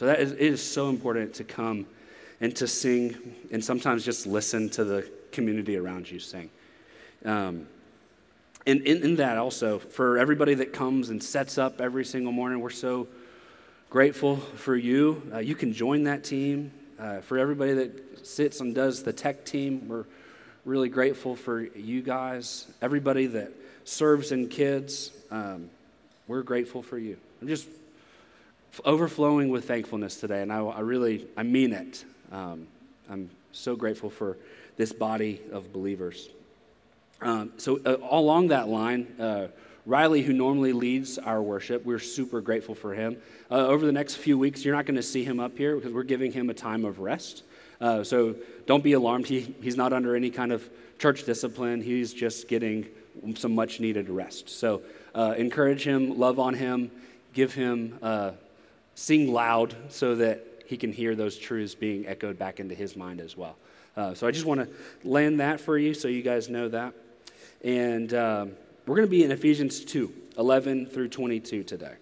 So that is, it is so important to come and to sing and sometimes just listen to the community around you sing. Um, and in, in, that also, for everybody that comes and sets up every single morning, we're so grateful for you. Uh, you can join that team. Uh, for everybody that sits and does the tech team, we're really grateful for you guys. Everybody that serves in kids, um, we're grateful for you. I'm just overflowing with thankfulness today, and I, I really, I mean it. Um, I'm so grateful for this body of believers. Um, so, uh, along that line, uh, Riley, who normally leads our worship, we're super grateful for him. Uh, over the next few weeks, you're not going to see him up here because we're giving him a time of rest. Uh, so, don't be alarmed. He, he's not under any kind of church discipline, he's just getting some much needed rest. So, uh, encourage him, love on him, give him uh, sing loud so that he can hear those truths being echoed back into his mind as well. Uh, so I just want to land that for you so you guys know that. And um, we're going to be in Ephesians 2 11 through 22 today.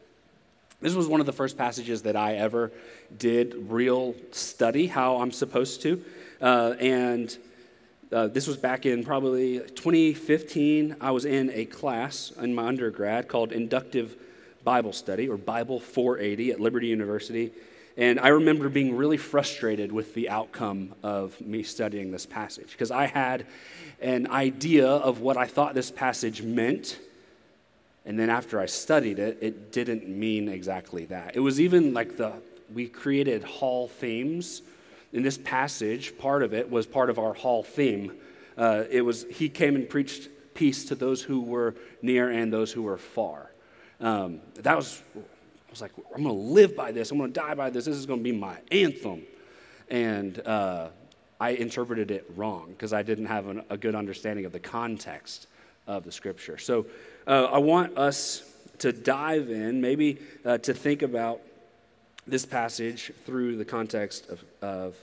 This was one of the first passages that I ever did real study how I'm supposed to. Uh, and uh, this was back in probably 2015. I was in a class in my undergrad called Inductive Bible Study, or Bible 480 at Liberty University. And I remember being really frustrated with the outcome of me studying this passage because I had an idea of what I thought this passage meant. And then after I studied it, it didn't mean exactly that. It was even like the, we created hall themes. In this passage, part of it was part of our hall theme. Uh, it was, he came and preached peace to those who were near and those who were far. Um, that was, I was like, I'm going to live by this. I'm going to die by this. This is going to be my anthem. And uh, I interpreted it wrong because I didn't have an, a good understanding of the context of the scripture. So uh, I want us to dive in, maybe uh, to think about this passage through the context of, of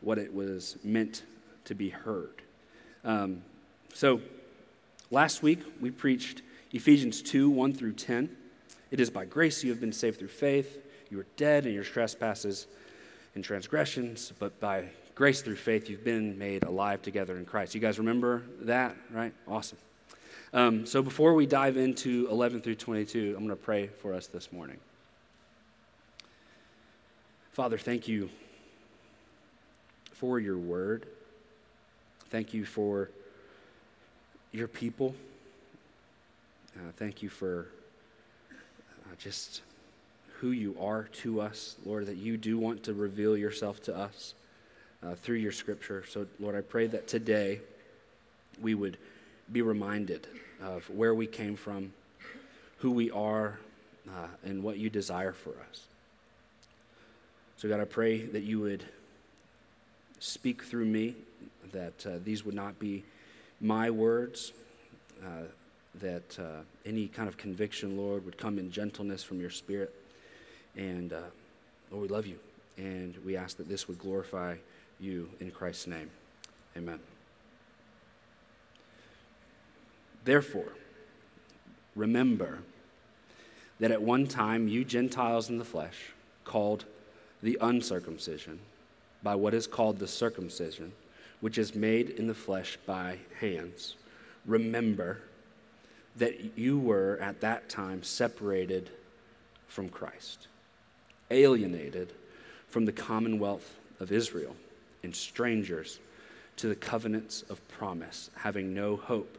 what it was meant to be heard. Um, so last week we preached Ephesians 2 1 through 10. It is by grace you have been saved through faith. You were dead in your trespasses and transgressions, but by grace through faith you've been made alive together in Christ. You guys remember that, right? Awesome. Um, so before we dive into 11 through 22, I'm going to pray for us this morning. Father, thank you for your word. Thank you for your people. Uh, thank you for uh, just who you are to us, Lord, that you do want to reveal yourself to us uh, through your scripture. So, Lord, I pray that today we would be reminded of where we came from, who we are, uh, and what you desire for us. So, God, I pray that you would speak through me, that uh, these would not be my words, uh, that uh, any kind of conviction, Lord, would come in gentleness from your Spirit. And uh, Lord, we love you. And we ask that this would glorify you in Christ's name. Amen. Therefore, remember that at one time you Gentiles in the flesh, called the uncircumcision, by what is called the circumcision, which is made in the flesh by hands, remember that you were at that time separated from Christ, alienated from the commonwealth of Israel, and strangers to the covenants of promise, having no hope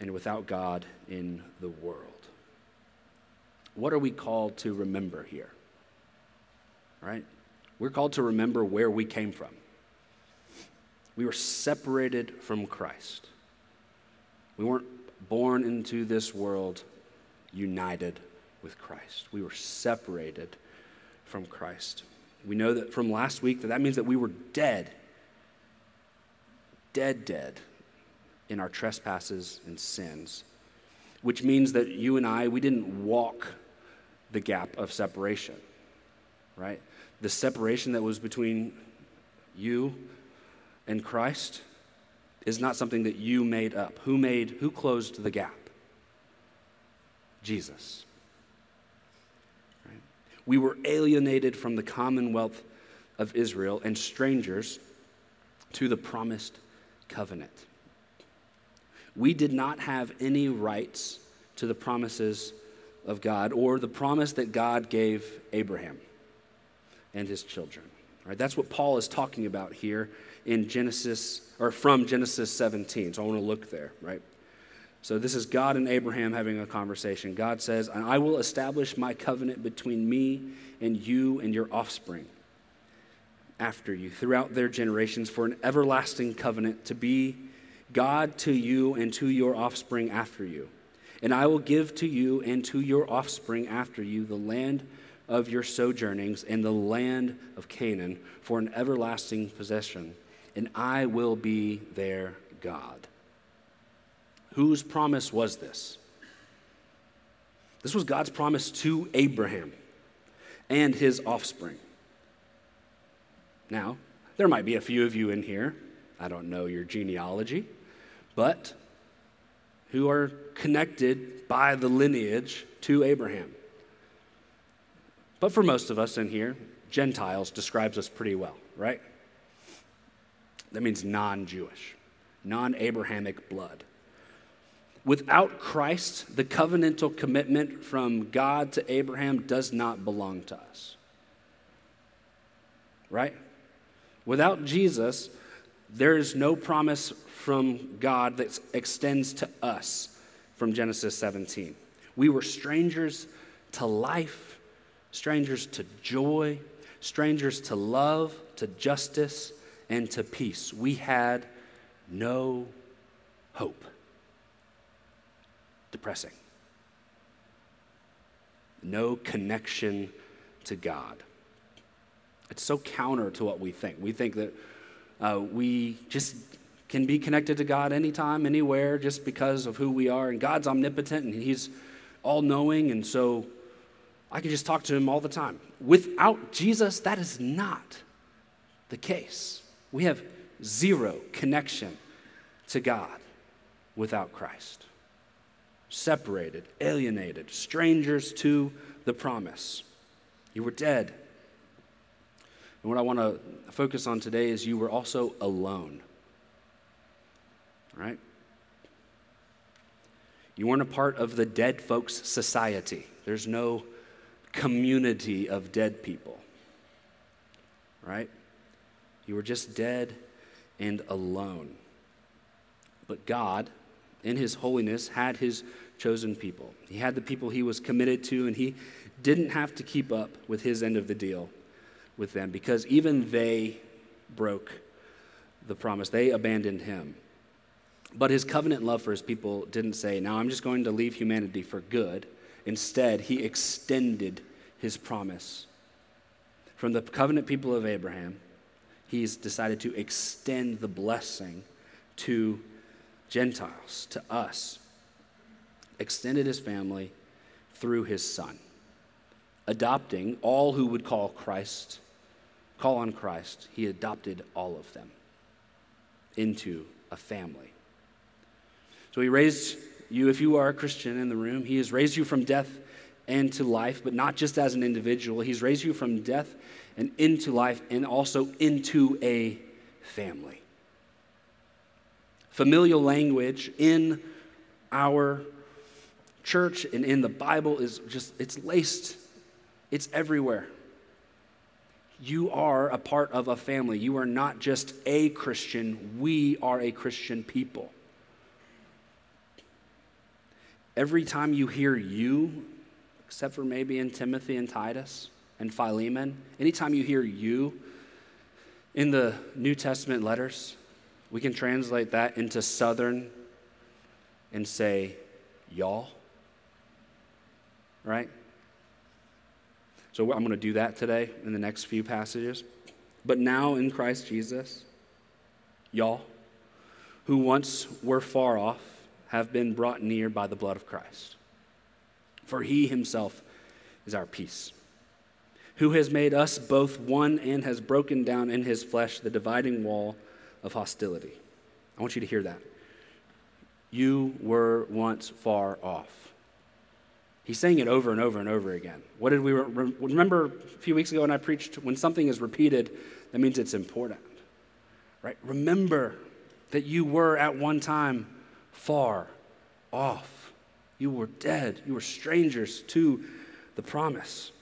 and without God in the world. What are we called to remember here? Right? We're called to remember where we came from. We were separated from Christ. We weren't born into this world united with Christ. We were separated from Christ. We know that from last week that that means that we were dead. Dead, dead in our trespasses and sins, which means that you and I, we didn't walk the gap of separation, right? The separation that was between you and Christ is not something that you made up. Who made, who closed the gap? Jesus. Right? We were alienated from the commonwealth of Israel and strangers to the promised covenant. We did not have any rights to the promises of God or the promise that God gave Abraham and his children. Right? That's what Paul is talking about here in Genesis, or from Genesis 17. So I want to look there, right? So this is God and Abraham having a conversation. God says, I will establish my covenant between me and you and your offspring after you throughout their generations for an everlasting covenant to be God to you and to your offspring after you. And I will give to you and to your offspring after you the land of your sojournings and the land of Canaan for an everlasting possession, and I will be their God. Whose promise was this? This was God's promise to Abraham and his offspring. Now, there might be a few of you in here, I don't know your genealogy, but who are connected by the lineage to Abraham. But for most of us in here, Gentiles describes us pretty well, right? That means non Jewish, non Abrahamic blood. Without Christ, the covenantal commitment from God to Abraham does not belong to us. Right? Without Jesus, there is no promise from God that extends to us from Genesis 17. We were strangers to life, strangers to joy, strangers to love, to justice, and to peace. We had no hope. Depressing. No connection to God. It's so counter to what we think. We think that uh, we just can be connected to God anytime, anywhere, just because of who we are. And God's omnipotent and He's all knowing. And so I can just talk to Him all the time. Without Jesus, that is not the case. We have zero connection to God without Christ. Separated, alienated, strangers to the promise. You were dead. And what I want to focus on today is you were also alone right? You weren't a part of the dead folks' society. There's no community of dead people, right? You were just dead and alone. But God, in His holiness, had His chosen people. He had the people He was committed to, and He didn't have to keep up with His end of the deal with them because even they broke the promise, they abandoned Him. But his covenant love for his people didn't say, Now I'm just going to leave humanity for good. Instead, he extended his promise. From the covenant people of Abraham, he's decided to extend the blessing to Gentiles, to us. Extended his family through his son, adopting all who would call Christ, call on Christ. He adopted all of them into a family. So he raised you, if you are a Christian in the room, he has raised you from death and to life, but not just as an individual. He's raised you from death and into life and also into a family. Familial language in our church and in the Bible is just, it's laced, it's everywhere. You are a part of a family. You are not just a Christian, we are a Christian people. Every time you hear you, except for maybe in Timothy and Titus and Philemon, anytime you hear you in the New Testament letters, we can translate that into Southern and say, y'all. Right? So I'm going to do that today in the next few passages. But now in Christ Jesus, y'all, who once were far off, have been brought near by the blood of Christ. For he himself is our peace, who has made us both one and has broken down in his flesh the dividing wall of hostility. I want you to hear that. You were once far off. He's saying it over and over and over again. What did we re- remember a few weeks ago when I preached? When something is repeated, that means it's important, right? Remember that you were at one time far off. You were dead. You were strangers to the promise.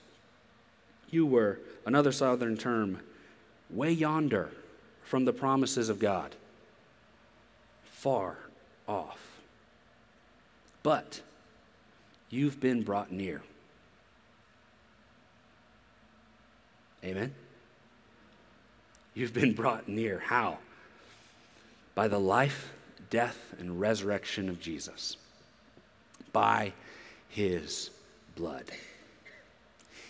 You were, another southern term, way yonder from the promises of God, far off. But you've been brought near. Amen? You've been brought near. How? By the life, death, and resurrection of Jesus. By his blood.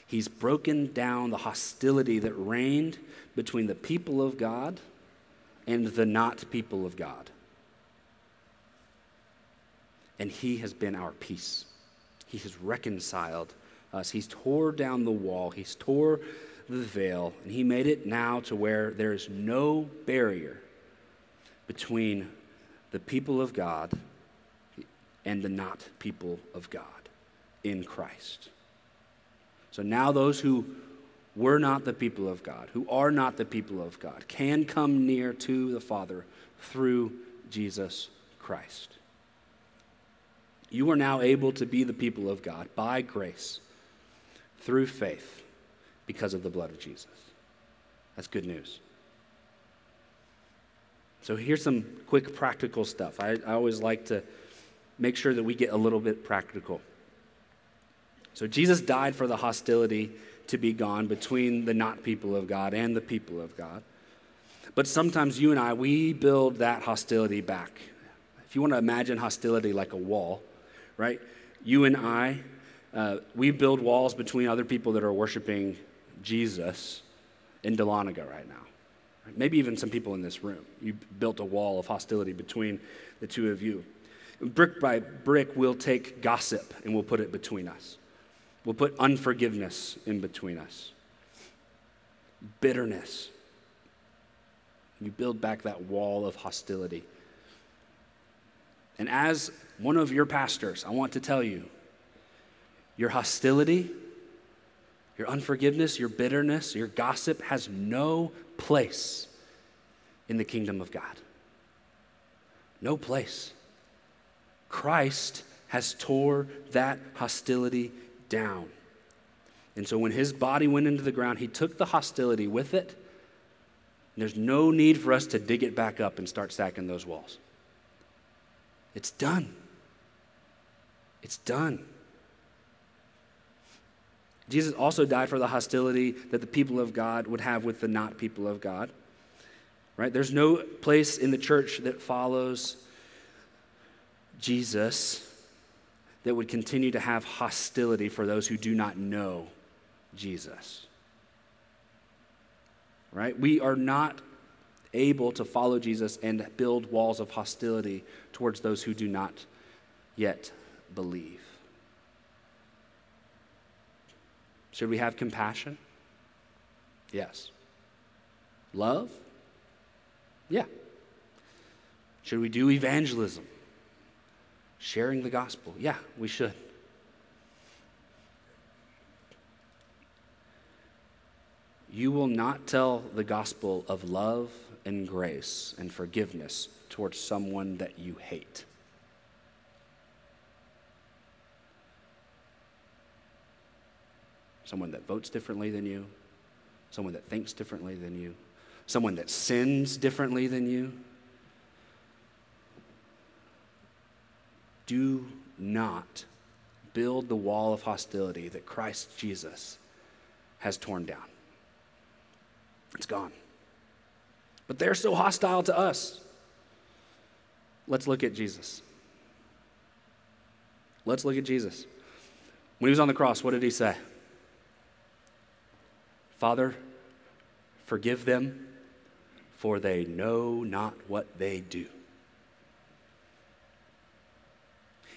He's broken down the hostility that reigned between the people of God and the not people of God. And he has been our peace. He has reconciled us. He's tore down the wall, He's tore the veil, and He made it now to where there is no barrier between the people of God and the not people of God in Christ. So now those who were not the people of God, who are not the people of God, can come near to the Father through Jesus Christ. You are now able to be the people of God by grace through faith because of the blood of Jesus. That's good news. So here's some quick practical stuff. I, I always like to make sure that we get a little bit practical. So Jesus died for the hostility to be gone between the not people of God and the people of God. But sometimes you and I, we build that hostility back. If you want to imagine hostility like a wall, right? You and I, uh, we build walls between other people that are worshiping Jesus in Dahlonega right now. Maybe even some people in this room. You built a wall of hostility between the two of you. Brick by brick, we'll take gossip and we'll put it between us. We'll put unforgiveness in between us, bitterness. You build back that wall of hostility. And as one of your pastors, I want to tell you your hostility, your unforgiveness, your bitterness, your gossip has no place in the kingdom of God. No place. Christ has tore that hostility down. And so when his body went into the ground, he took the hostility with it. there's no need for us to dig it back up and start sacking those walls. It's done. It's done. Jesus also died for the hostility that the people of God would have with the not people of God. Right? There's no place in the church that follows Jesus that would continue to have hostility for those who do not know Jesus. Right? We are not able to follow Jesus and build walls of hostility towards those who do not yet believe. Should we have compassion? Yes. Love? Yeah. Should we do evangelism? Sharing the gospel? Yeah, we should. You will not tell the gospel of love and grace and forgiveness towards someone that you hate. Someone that votes differently than you, someone that thinks differently than you, someone that sins differently than you. Do not build the wall of hostility that Christ Jesus has torn down. It's gone. But they're so hostile to us. Let's look at Jesus. Let's look at Jesus. When he was on the cross, what did he say? Father, forgive them, for they know not what they do.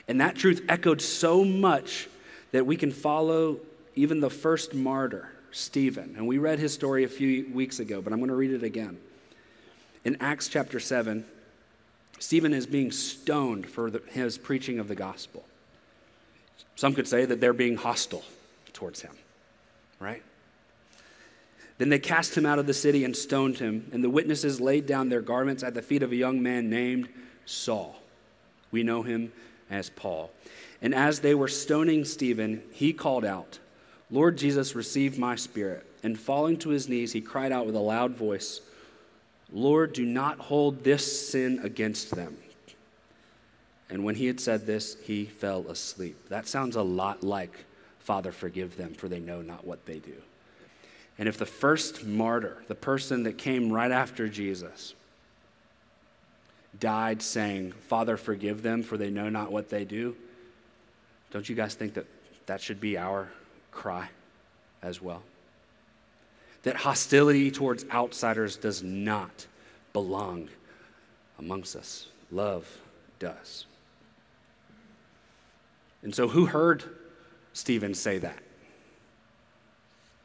And that truth echoed so much that we can follow even the first martyr, Stephen. And we read his story a few weeks ago, but I'm going to read it again. In Acts chapter 7, Stephen is being stoned for the, his preaching of the gospel. Some could say that they're being hostile towards him, right? Then they cast him out of the city and stoned him, and the witnesses laid down their garments at the feet of a young man named Saul. We know him as Paul. And as they were stoning Stephen, he called out, Lord Jesus, receive my spirit. And falling to his knees, he cried out with a loud voice, Lord, do not hold this sin against them. And when he had said this, he fell asleep. That sounds a lot like, Father, forgive them, for they know not what they do. And if the first martyr, the person that came right after Jesus, died saying, Father, forgive them, for they know not what they do, don't you guys think that that should be our cry as well? That hostility towards outsiders does not belong amongst us, love does. And so, who heard Stephen say that?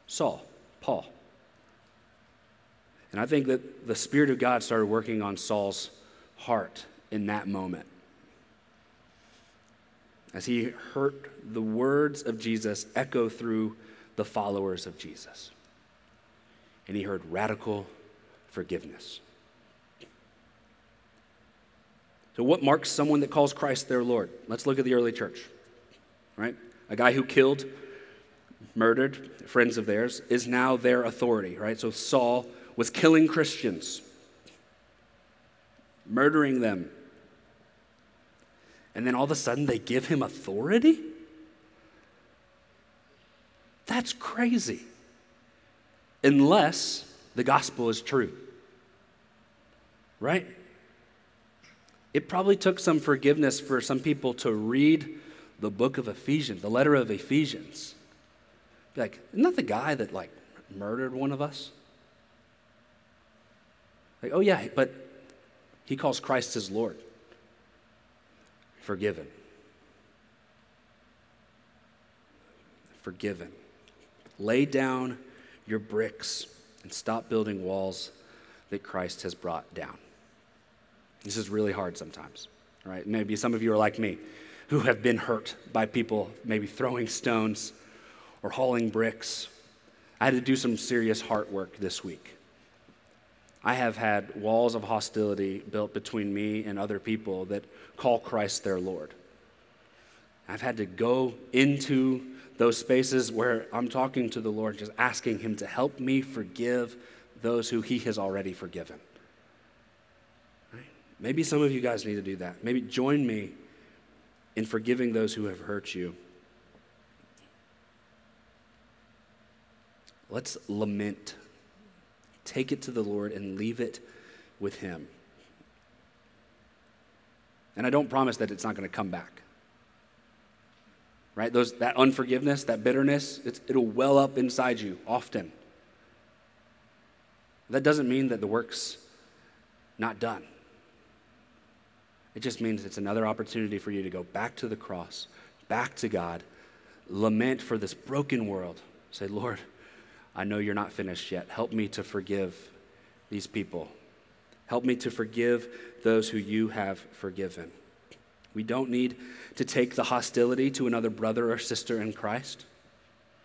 Saul, Paul. And I think that the Spirit of God started working on Saul's heart in that moment. As he heard the words of Jesus echo through the followers of Jesus. And he heard radical forgiveness. So, what marks someone that calls Christ their Lord? Let's look at the early church right? A guy who killed, murdered friends of theirs is now their authority, right? So Saul was killing Christians, murdering them. And then all of a sudden they give him authority? That's crazy. Unless the gospel is true. Right? It probably took some forgiveness for some people to read the book of Ephesians, the letter of Ephesians. Be like, isn't that the guy that like murdered one of us? Like, oh yeah, but he calls Christ his Lord. Forgiven. Forgiven. Lay down your bricks and stop building walls that Christ has brought down. This is really hard sometimes, right? Maybe some of you are like me who have been hurt by people maybe throwing stones or hauling bricks. I had to do some serious heart work this week. I have had walls of hostility built between me and other people that call Christ their Lord. I've had to go into those spaces where I'm talking to the Lord, just asking Him to help me forgive those who He has already forgiven. Right? Maybe some of you guys need to do that. Maybe join me in forgiving those who have hurt you. Let's lament. Take it to the Lord and leave it with Him. And I don't promise that it's not going to come back. Right? Those, that unforgiveness, that bitterness, it'll well up inside you often. That doesn't mean that the work's not done. It just means it's another opportunity for you to go back to the cross, back to God, lament for this broken world. Say, Lord, I know you're not finished yet. Help me to forgive these people. Help me to forgive those who you have forgiven. We don't need to take the hostility to another brother or sister in Christ.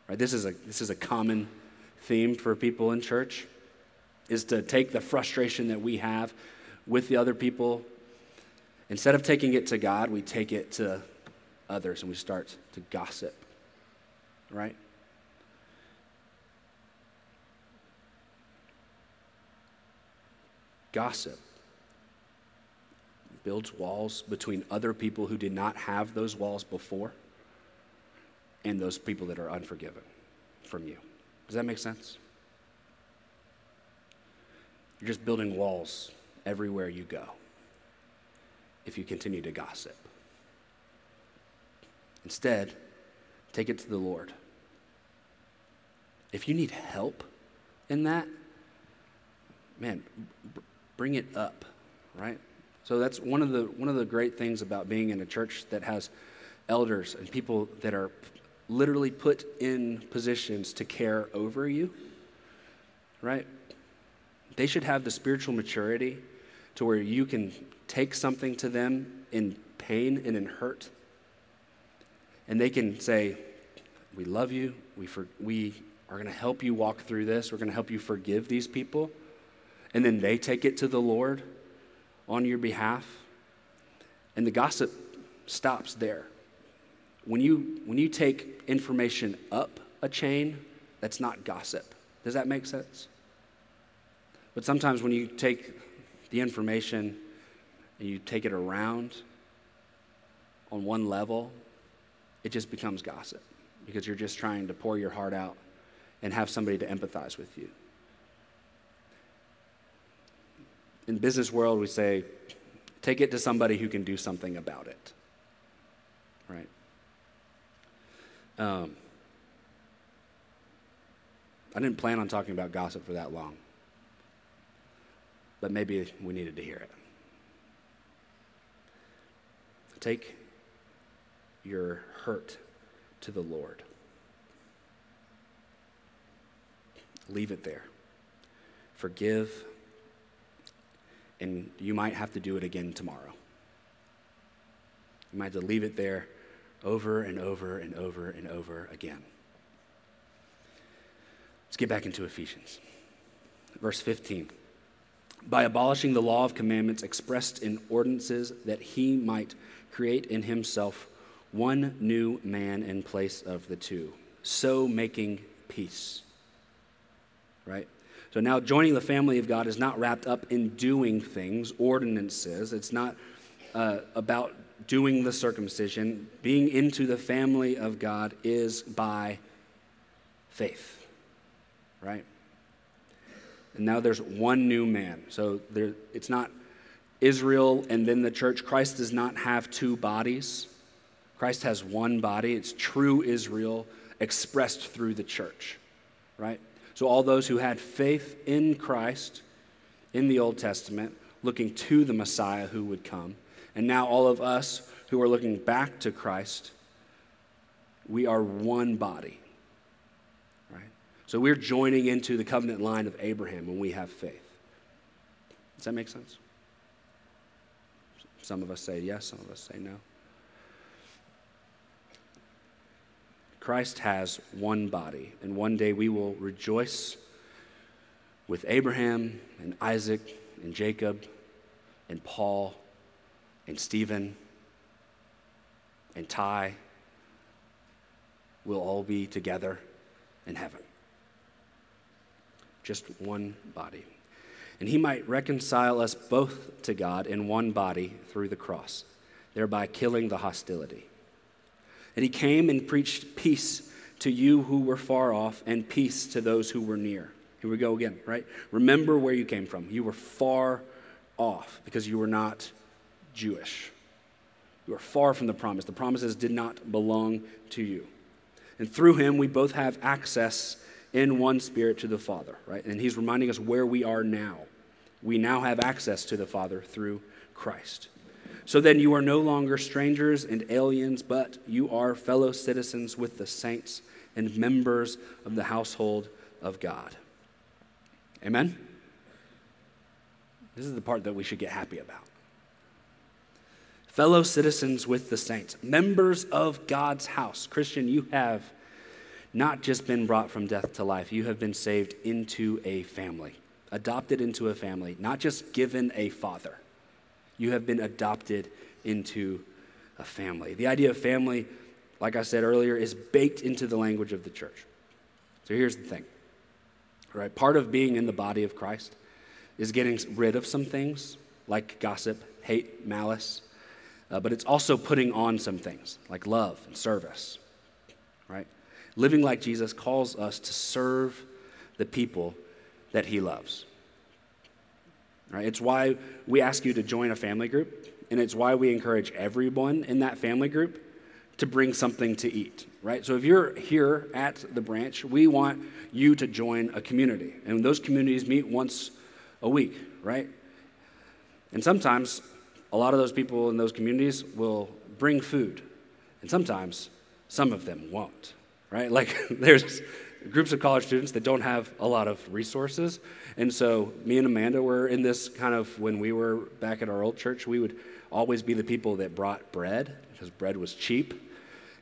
Right? This, is a, this is a common theme for people in church, is to take the frustration that we have with the other people Instead of taking it to God, we take it to others and we start to gossip, right? Gossip builds walls between other people who did not have those walls before and those people that are unforgiven from you. Does that make sense? You're just building walls everywhere you go if you continue to gossip. Instead, take it to the Lord. If you need help in that, man, bring it up, right? So that's one of the one of the great things about being in a church that has elders and people that are literally put in positions to care over you, right? They should have the spiritual maturity to where you can take something to them in pain and in hurt and they can say, We love you. We, for, we are going to help you walk through this. We're going to help you forgive these people. And then they take it to the Lord on your behalf. And the gossip stops there. When you, when you take information up a chain, that's not gossip. Does that make sense? But sometimes when you take the information and you take it around on one level, it just becomes gossip because you're just trying to pour your heart out and have somebody to empathize with you. In business world, we say, take it to somebody who can do something about it. Right? Um, I didn't plan on talking about gossip for that long, but maybe we needed to hear it. Take your hurt to the Lord. Leave it there. Forgive, and you might have to do it again tomorrow. You might have to leave it there over and over and over and over again. Let's get back into Ephesians. Verse 15. By abolishing the law of commandments expressed in ordinances, that he might create in himself one new man in place of the two, so making peace. Right? So now joining the family of God is not wrapped up in doing things, ordinances. It's not uh, about doing the circumcision. Being into the family of God is by faith. Right? And now there's one new man. So there, it's not Israel and then the church. Christ does not have two bodies. Christ has one body. It's true Israel expressed through the church, right? So all those who had faith in Christ in the Old Testament, looking to the Messiah who would come, and now all of us who are looking back to Christ, we are one body. Right? So we're joining into the covenant line of Abraham when we have faith. Does that make sense? Some of us say yes, some of us say no. Christ has one body, and one day we will rejoice with Abraham and Isaac and Jacob and Paul and Stephen and Ty. We'll all be together in heaven. Just one body. And he might reconcile us both to God in one body through the cross, thereby killing the hostility. And he came and preached peace to you who were far off and peace to those who were near. Here we go again, right? Remember where you came from. You were far off because you were not Jewish. You are far from the promise. The promises did not belong to you. And through him, we both have access in one spirit to the Father, right? And he's reminding us where we are now. We now have access to the Father through Christ. So then you are no longer strangers and aliens, but you are fellow citizens with the saints and members of the household of God. Amen? This is the part that we should get happy about. Fellow citizens with the saints, members of God's house. Christian, you have not just been brought from death to life, you have been saved into a family, adopted into a family, not just given a father. You have been adopted into a family. The idea of family, like I said earlier, is baked into the language of the church. So here's the thing. Right? Part of being in the body of Christ is getting rid of some things like gossip, hate, malice, uh, but it's also putting on some things like love and service. Right? Living like Jesus calls us to serve the people that he loves. Right? It's why we ask you to join a family group, and it's why we encourage everyone in that family group to bring something to eat. Right? So if you're here at the branch, we want you to join a community. And those communities meet once a week, right? And sometimes a lot of those people in those communities will bring food. And sometimes some of them won't, right? Like there's groups of college students that don't have a lot of resources. And so me and Amanda were in this kind of when we were back at our old church, we would always be the people that brought bread because bread was cheap.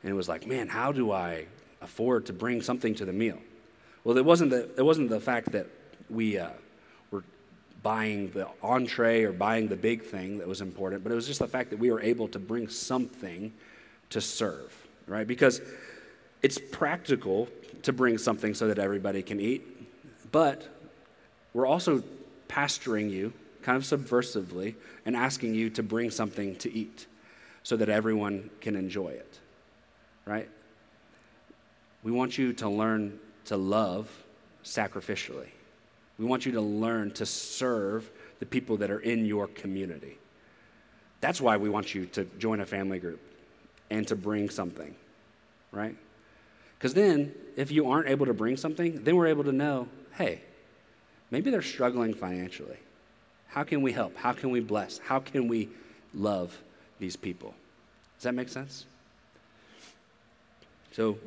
and it was like, man, how do I afford to bring something to the meal? Well, it wasn't the, it wasn't the fact that we uh, were buying the entree or buying the big thing that was important, but it was just the fact that we were able to bring something to serve, right? Because it's practical to bring something so that everybody can eat, but we're also pastoring you kind of subversively and asking you to bring something to eat so that everyone can enjoy it, right? We want you to learn to love sacrificially. We want you to learn to serve the people that are in your community. That's why we want you to join a family group and to bring something, right? Because then, if you aren't able to bring something, then we're able to know hey, maybe they're struggling financially. How can we help? How can we bless? How can we love these people? Does that make sense? So,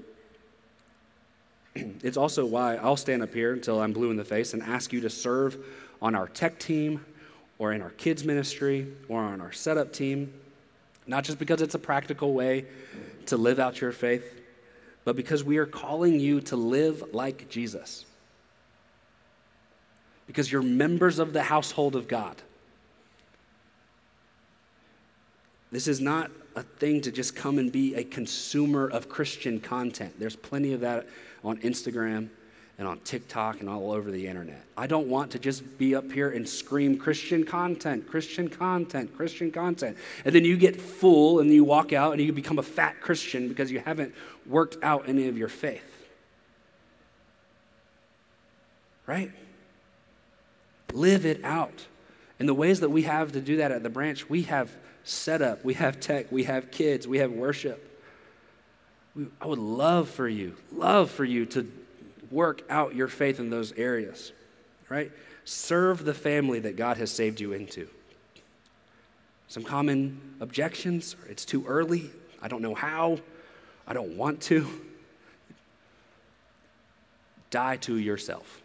it's also why I'll stand up here until I'm blue in the face and ask you to serve on our tech team or in our kids' ministry or on our setup team, not just because it's a practical way to live out your faith, but because we are calling you to live like Jesus. Because you're members of the household of God. This is not a thing to just come and be a consumer of Christian content. There's plenty of that on Instagram and on TikTok and all over the internet. I don't want to just be up here and scream Christian content, Christian content, Christian content. And then you get full and you walk out and you become a fat Christian because you haven't worked out any of your faith. Right? Live it out. And the ways that we have to do that at the branch, we have setup, we have tech, we have kids, we have worship. We, I would love for you, love for you to work out your faith in those areas, right? Serve the family that God has saved you into. Some common objections it's too early, I don't know how, I don't want to. Die to yourself.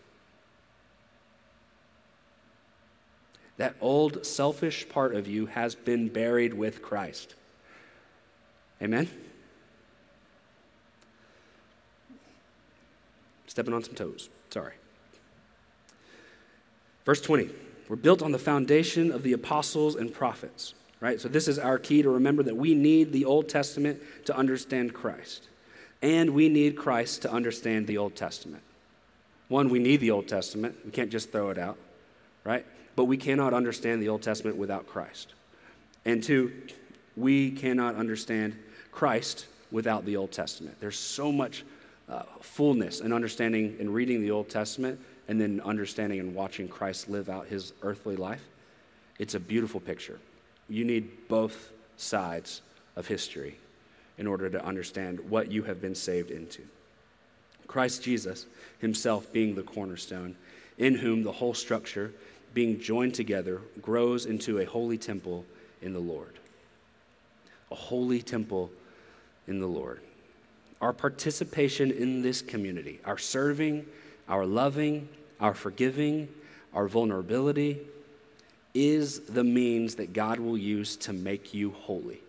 That old selfish part of you has been buried with Christ. Amen? Stepping on some toes. Sorry. Verse 20. We're built on the foundation of the apostles and prophets, right? So, this is our key to remember that we need the Old Testament to understand Christ. And we need Christ to understand the Old Testament. One, we need the Old Testament. We can't just throw it out, right? But we cannot understand the Old Testament without Christ. And two, we cannot understand Christ without the Old Testament. There's so much uh, fullness and understanding and reading the Old Testament and then understanding and watching Christ live out his earthly life, it's a beautiful picture. You need both sides of history in order to understand what you have been saved into. Christ Jesus himself being the cornerstone, in whom the whole structure, being joined together, grows into a holy temple in the Lord. A holy temple in the Lord our participation in this community, our serving, our loving, our forgiving, our vulnerability, is the means that God will use to make you holy.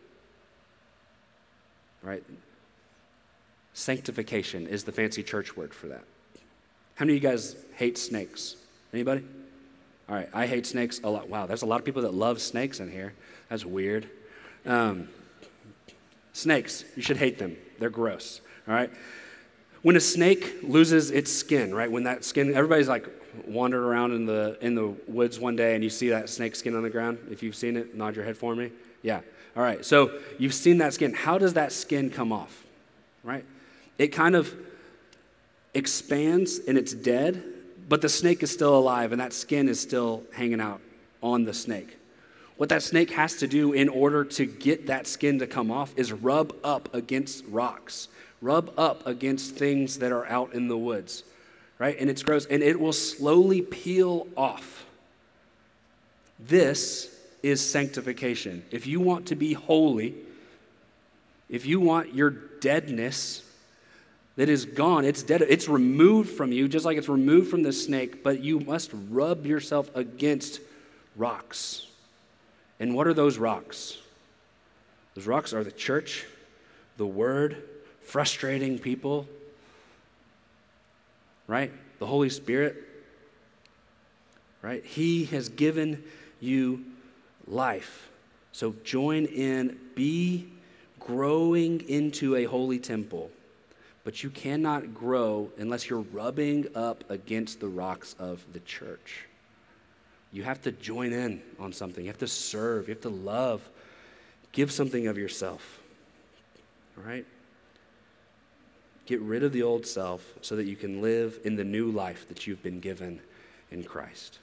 Right? Sanctification is the fancy church word for that. How many of you guys hate snakes? Anybody? All right, I hate snakes a lot. Wow, there's a lot of people that love snakes in here. That's weird. Um, snakes, you should hate them. They're gross, all right? When a snake loses its skin, right? When that skin, everybody's like wandered around in the, in the woods one day and you see that snake skin on the ground. If you've seen it, nod your head for me. Yeah. All right. So you've seen that skin. How does that skin come off? Right? It kind of expands and it's dead, but the snake is still alive and that skin is still hanging out on the snake. What that snake has to do in order to get that skin to come off is rub up against rocks, rub up against things that are out in the woods, right? And it's gross, and it will slowly peel off. This is sanctification. If you want to be holy, if you want your deadness that is gone, it's dead, it's removed from you, just like it's removed from the snake, but you must rub yourself against rocks. And what are those rocks? Those rocks are the church, the Word, frustrating people, right? The Holy Spirit, right? He has given you life. So join in, be growing into a holy temple. But you cannot grow unless you're rubbing up against the rocks of the church. You have to join in on something. You have to serve. You have to love. Give something of yourself. All right? Get rid of the old self so that you can live in the new life that you've been given in Christ.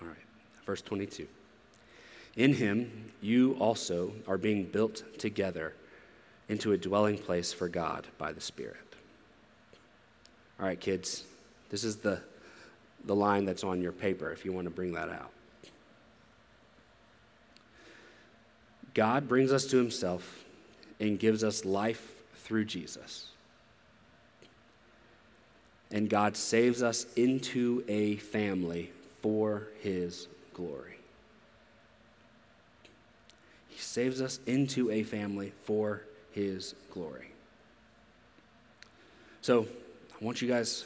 All right, verse 22. In him, you also are being built together into a dwelling place for God by the Spirit. All right, kids, this is the the line that's on your paper if you want to bring that out. God brings us to himself and gives us life through Jesus. And God saves us into a family for his glory. He saves us into a family for his glory. So I want you guys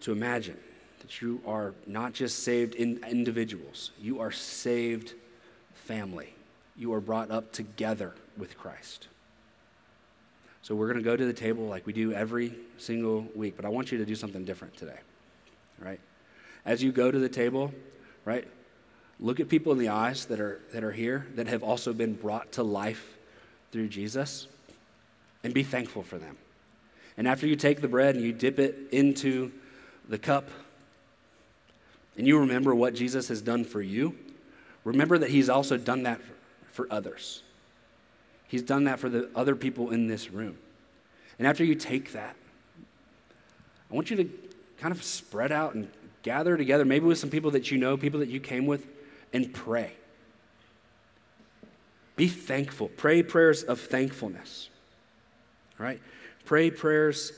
to imagine that you are not just saved in individuals, you are saved family. You are brought up together with Christ. So we're going to go to the table like we do every single week, but I want you to do something different today. Right? As you go to the table, right? Look at people in the eyes that are that are here that have also been brought to life through Jesus and be thankful for them. And after you take the bread and you dip it into the cup and you remember what Jesus has done for you, remember that He's also done that for others. He's done that for the other people in this room. And after you take that, I want you to kind of spread out and gather together, maybe with some people that you know, people that you came with, and pray. Be thankful. Pray prayers of thankfulness. Right? Pray prayers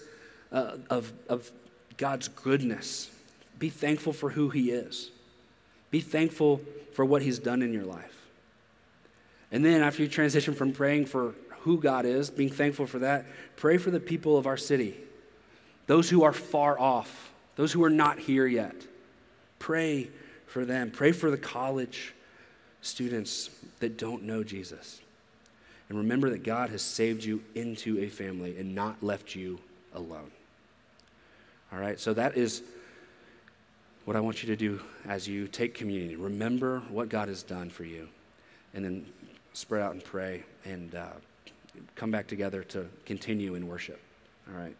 uh, of, of God's goodness be thankful for who He is. Be thankful for what He's done in your life. And then, after you transition from praying for who God is, being thankful for that, pray for the people of our city, those who are far off, those who are not here yet. Pray for them. Pray for the college students that don't know Jesus. And remember that God has saved you into a family and not left you alone. All right, so that is what I want you to do as you take communion. Remember what God has done for you, and then spread out and pray and uh, come back together to continue in worship. All right.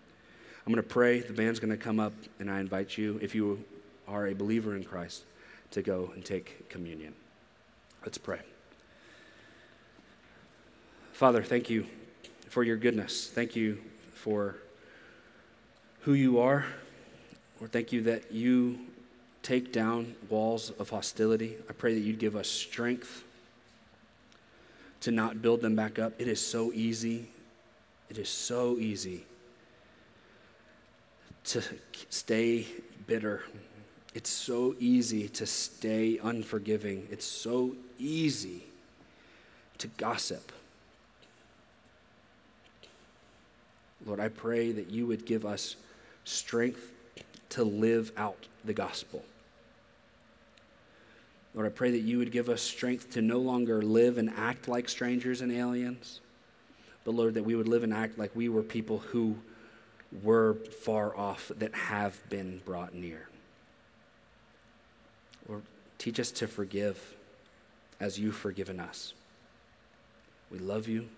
I'm going to pray. The band's going to come up, and I invite you, if you are a believer in Christ, to go and take communion. Let's pray. Father, thank you for your goodness. Thank you for who you are. Or thank you that you take down walls of hostility. I pray that you'd give us strength to not build them back up. It is so easy. It is so easy to stay bitter. It's so easy to stay unforgiving. It's so easy to gossip. Lord, I pray that you would give us strength to live out the gospel. Lord, I pray that you would give us strength to no longer live and act like strangers and aliens, but Lord, that we would live and act like we were people who were far off that have been brought near. Lord, teach us to forgive as you've forgiven us. We love you,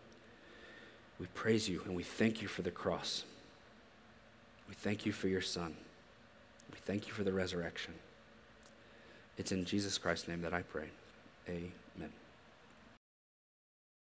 we praise you, and we thank you for the cross. We thank you for your Son. We thank you for the resurrection. It's in Jesus Christ's name that I pray. Amen.